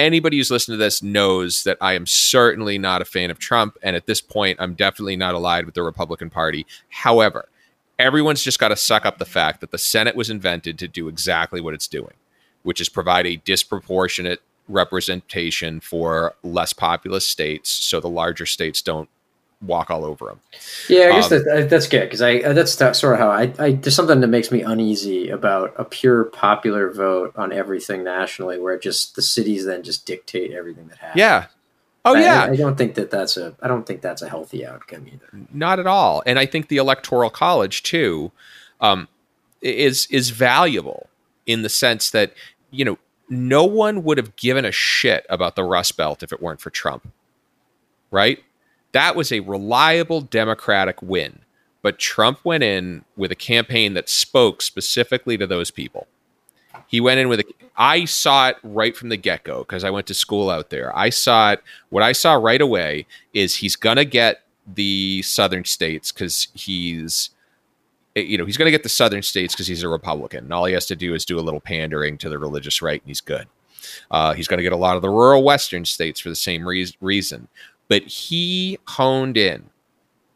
Anybody who's listened to this knows that I am certainly not a fan of Trump, and at this point, I'm definitely not allied with the Republican Party. However, everyone's just got to suck up the fact that the Senate was invented to do exactly what it's doing, which is provide a disproportionate representation for less populous states so the larger states don't walk all over them. Yeah, I guess Um, that, that's good because I uh, that's that sort of how I, I there's something that makes me uneasy about a pure popular vote on everything nationally, where just the cities then just dictate everything that happens. Yeah. Oh I- yeah, I, I don't think that that's a I don't think that's a healthy outcome either. not at all. And I think the electoral college too um, is is valuable in the sense that you know no one would have given a shit about the Rust Belt if it weren't for Trump, right? That was a reliable Democratic win, but Trump went in with a campaign that spoke specifically to those people. He went in with a. I saw it right from the get go because I went to school out there. I saw it. What I saw right away is he's gonna get the southern states because he's eh, you know he's going to get the southern states because he's a republican and all he has to do is do a little pandering to the religious right and he's good uh, he's going to get a lot of the rural western states for the same reas reason but he honed in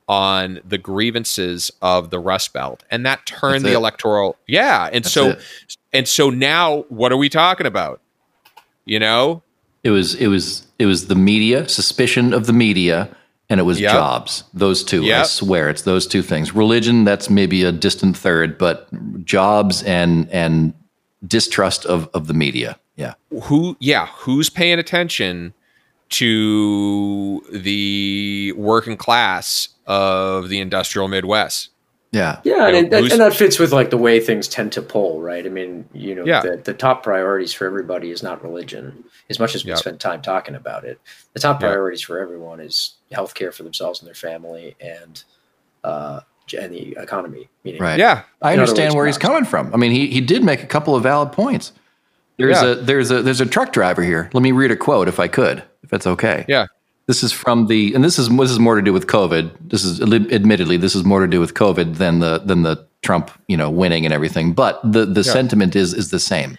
on the grievances of the rust belt and that turned That's the it. electoral yeah and That's so it. and so now what are we talking about you know It was it was it was the media, suspicion of the media, and it was Yep. jobs. Those two, I swear, it's those two things. Religion, that's maybe a distant third, but jobs and and distrust of of the media. Yeah, who yeah who's paying attention to the working class of the industrial midwest yeah, Yeah, and, know, it, and that fits with like the way things tend to pull, right? I mean, you know, Yeah. the, the top priorities for everybody is not religion, as much as we Yep. spend time talking about it. The top Yeah. priorities for everyone is healthcare for themselves and their family, and uh, and the economy. Meaning, right. yeah I understand where he's coming from. I mean, he he did make a couple of valid points. There's Yeah. a there's a there's a truck driver here. Let me read a quote if I could, if that's okay. yeah This is from the, and this is this is more to do with COVID. This is admittedly this is more to do with COVID than the than the Trump you know winning and everything. But the the Yeah. sentiment is is the same.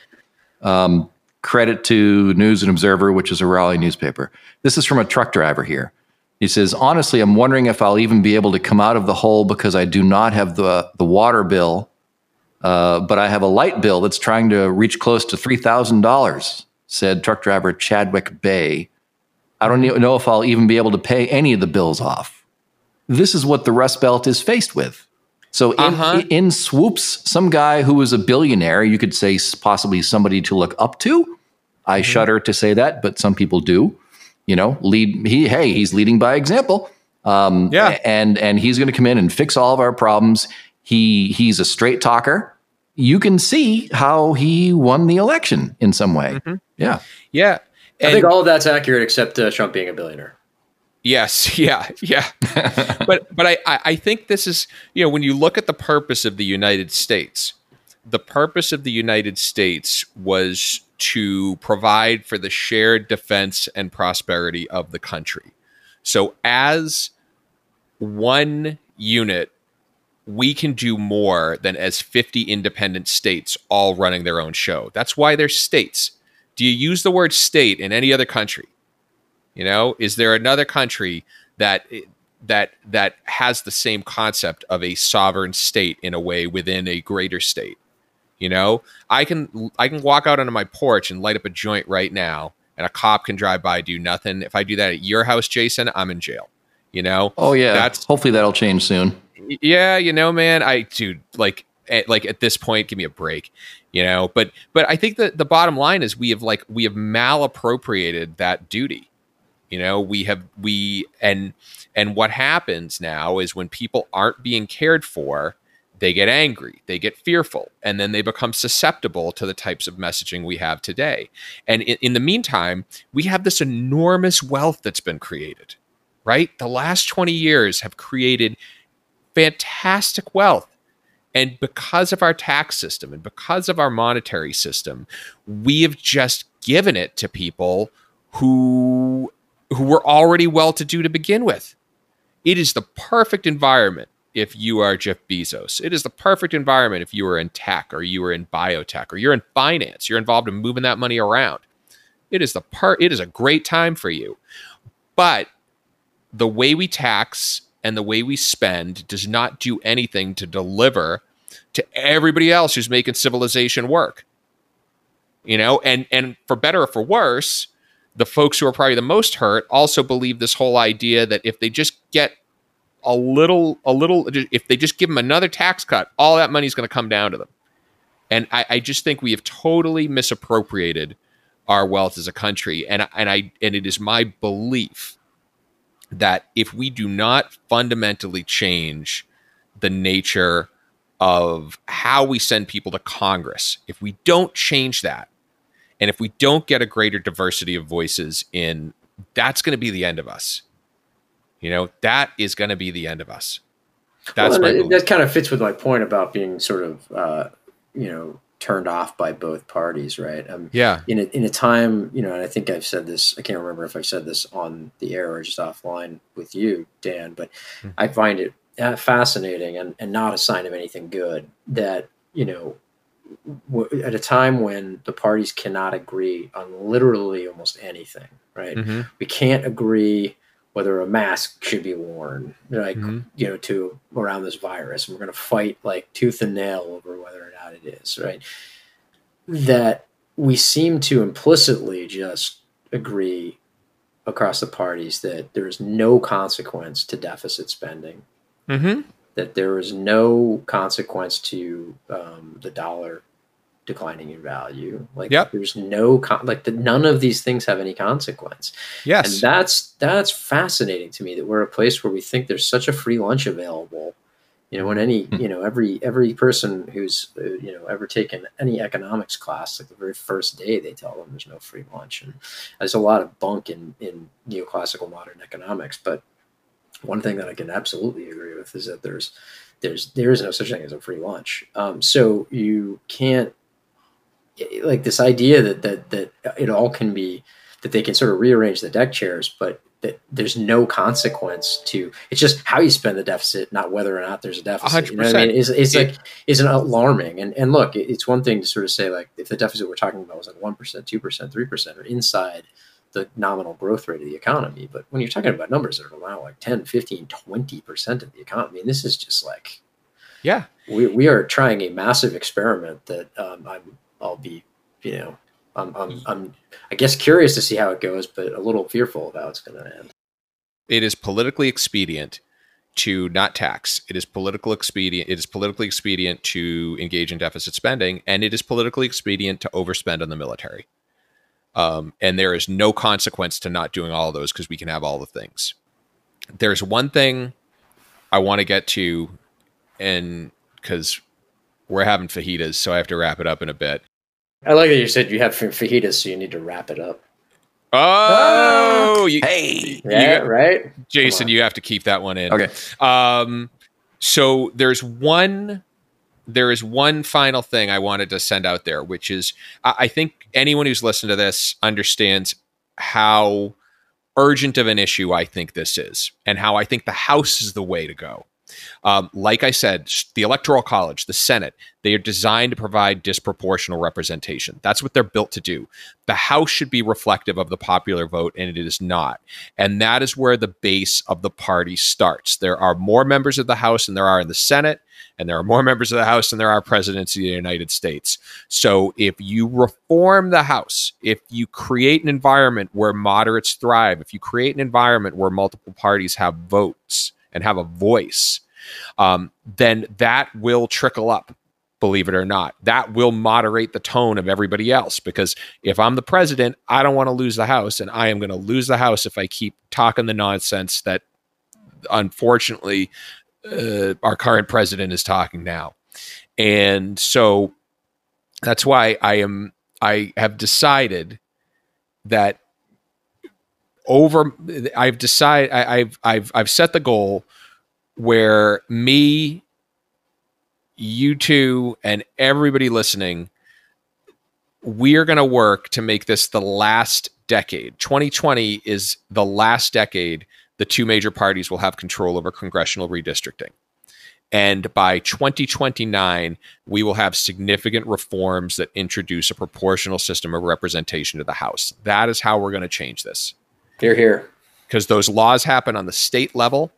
Um, credit to News and Observer, which is a Raleigh newspaper. This is from a truck driver here. He says, honestly, I'm wondering if I'll even be able to come out of the hole because I do not have the the water bill, uh, but I have a light bill that's trying to reach close to three thousand dollars. Said truck driver Chadwick Bay. I don't know if I'll even be able to pay any of the bills off. This is what the Rust Belt is faced with. So in, Uh-huh. in swoops some guy who was a billionaire, you could say possibly somebody to look up to. I shudder to say that, but some people do. You know, lead he hey, he's leading by example. Um, Yeah. and and he's going to come in and fix all of our problems. He he's a straight talker. You can see how he won the election in some way. Yeah. yeah I think all of that's accurate except uh, Trump being a billionaire. Yes, yeah, yeah. but but I, I I think this is you know when you look at the purpose of the United States, the purpose of the United States was to provide for the shared defense and prosperity of the country. So as one unit, we can do more than as 50 independent states all running their own show. That's why they're states. Do you use the word state in any other country? You know, is there another country that that that has the same concept of a sovereign state in a way within a greater state? You know, I can I can walk out onto my porch and light up a joint right now, and a cop can drive by do nothing. If I do that at your house, Jason, I'm in jail. You know, Oh yeah. That's- Hopefully that'll change soon. yeah, you know, man, I dude, like at, like at this point, give me a break, you know. But but I think that the bottom line is we have like we have malappropriated that duty. You know, we have we and and what happens now is when people aren't being cared for, they get angry, they get fearful, and then they become susceptible to the types of messaging we have today. And in, in the meantime, we have this enormous wealth that's been created. Right, the last twenty years have created fantastic wealth And because of our tax system and because of our monetary system, we have just given it to people who who were already well to do to begin with. It is the perfect environment if you are Jeff Bezos. It is the perfect environment if you are in tech or you are in biotech or you're in finance. You're involved in moving that money around. It is the part it is a great time for you. But the way we tax and the way we spend does not do anything to deliver to everybody else who's making civilization work. You know, and and for better or for worse, the folks who are probably the most hurt also believe this whole idea that if they just get a little a little if they just give them another tax cut, all that money is going to come down to them. And I, I just think we have totally misappropriated our wealth as a country. And and I and it is my belief that if we do not fundamentally change the nature of how we send people to Congress, if we don't change that, and if we don't get a greater diversity of voices in, that's going to be the end of us. You know, that is going to be the end of us. That's well, that kind of fits with my point about being sort of, uh, you know, turned off by both parties, right? Um, yeah. In a, in a time, you know, and I think I've said this. I can't remember if I said this on the air or just offline with you, Dan, but mm-hmm. I find it uh, fascinating and, and not a sign of anything good that you know w- at a time when the parties cannot agree on literally almost anything, right? Mm-hmm. We can't agree whether a mask should be worn, like mm-hmm. you know, to around this virus. And we're going to fight like tooth and nail over whether or not it is right. That we seem to implicitly just agree across the parties that there is no consequence to deficit spending. Mm-hmm. That there is no consequence to um, the dollar declining in value. Like yep. there's no con- like the, none of these things have any consequence. Yes, and that's that's fascinating to me that we're a place where we think there's such a free lunch available. You know, when any hmm. you know every every person who's uh, you know ever taken any economics class, like the very first day, they tell them there's no free lunch, and there's a lot of bunk in in neoclassical modern economics. But one thing that I can absolutely agree with is that there's there's there is no such thing as a free lunch. Um, so you can't like this idea that that that it all can be that they can sort of rearrange the deck chairs, but that there's no consequence to it's just how you spend the deficit, not whether or not there's a deficit. 100%. You know what I mean? It's, it's like is an alarming. And and look, it's one thing to sort of say like if the deficit we're talking about was like one percent, two percent, three percent, or inside the nominal growth rate of the economy. But when you're talking about numbers that are now like 10, 15, 20% of the economy, and this is just like, yeah, we, we are trying a massive experiment that um, I'm I'll be, you know, I'm, I'm, I'm, I guess curious to see how it goes, but a little fearful of how it's going to end. It is politically expedient to not tax. It is political expedient. It is politically expedient to engage in deficit spending, and it is politically expedient to overspend on the military. Um, and there is no consequence to not doing all of those because we can have all the things. There's one thing I want to get to, and because we're having fajitas, so I have to wrap it up in a bit. I like that you said you have fajitas, so you need to wrap it up. Oh, you, hey, yeah, got, right, Jason, you have to keep that one in. Okay. Um, so there's one, there is one final thing I wanted to send out there, which is I, I think anyone who's listened to this understands how urgent of an issue I think this is, and how I think the House is the way to go. Um, like I said, the Electoral College, the Senate, they are designed to provide disproportional representation. That's what they're built to do. The House should be reflective of the popular vote, and it is not. And that is where the base of the party starts. There are more members of the House than there are in the Senate, and there are more members of the House than there are presidents of the United States. So if you reform the House, if you create an environment where moderates thrive, if you create an environment where multiple parties have votes, and have a voice, um, then that will trickle up believe it or not. That will moderate the tone of everybody else because if I'm the president, I don't want to lose the House, and I am going to lose the House if I keep talking the nonsense that unfortunately uh, our current president is talking now. And so that's why I am I have decided that over I've decided I, I've I've I've set the goal where me you two and everybody listening, we are going to work to make this the last decade. 2020 is the last decade the two major parties will have control over congressional redistricting. And by 2029, we will have significant reforms that introduce a proportional system of representation to the House. That is how we're going to change this. Hear, hear. Because those laws happen on the state level.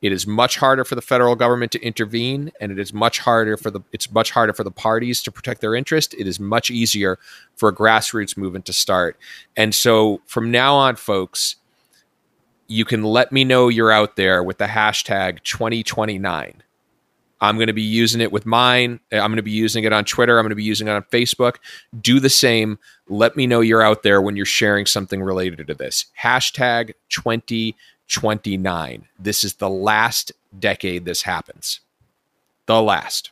It is much harder for the federal government to intervene, and it is much harder for the it's much harder for the parties to protect their interest. It is much easier for a grassroots movement to start. And so from now on, folks, you can let me know you're out there with the hashtag 2029. I'm going to be using it with mine. I'm going to be using it on Twitter. I'm going to be using it on Facebook. Do the same. Let me know you're out there when you're sharing something related to this. Hashtag 2029. This is the last decade this happens. The last.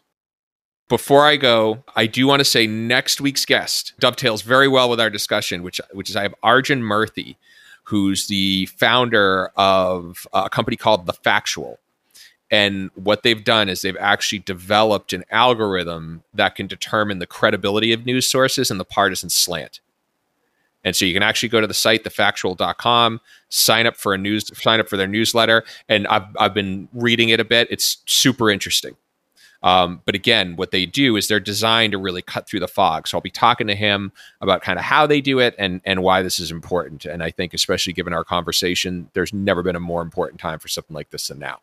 Before I go, I do want to say next week's guest dovetails very well with our discussion, which which is I have Arjun Moorthy, who's the founder of a company called The Factual and what they've done is they've actually developed an algorithm that can determine the credibility of news sources and the partisan slant. And so you can actually go to the site, thefactual.com, sign up for a news, sign up for their newsletter. And I've, I've been reading it a bit. It's super interesting. Um, but again, what they do is they're designed to really cut through the fog. So I'll be talking to him about kind of how they do it and and why this is important. And I think, especially given our conversation, there's never been a more important time for something like this than now.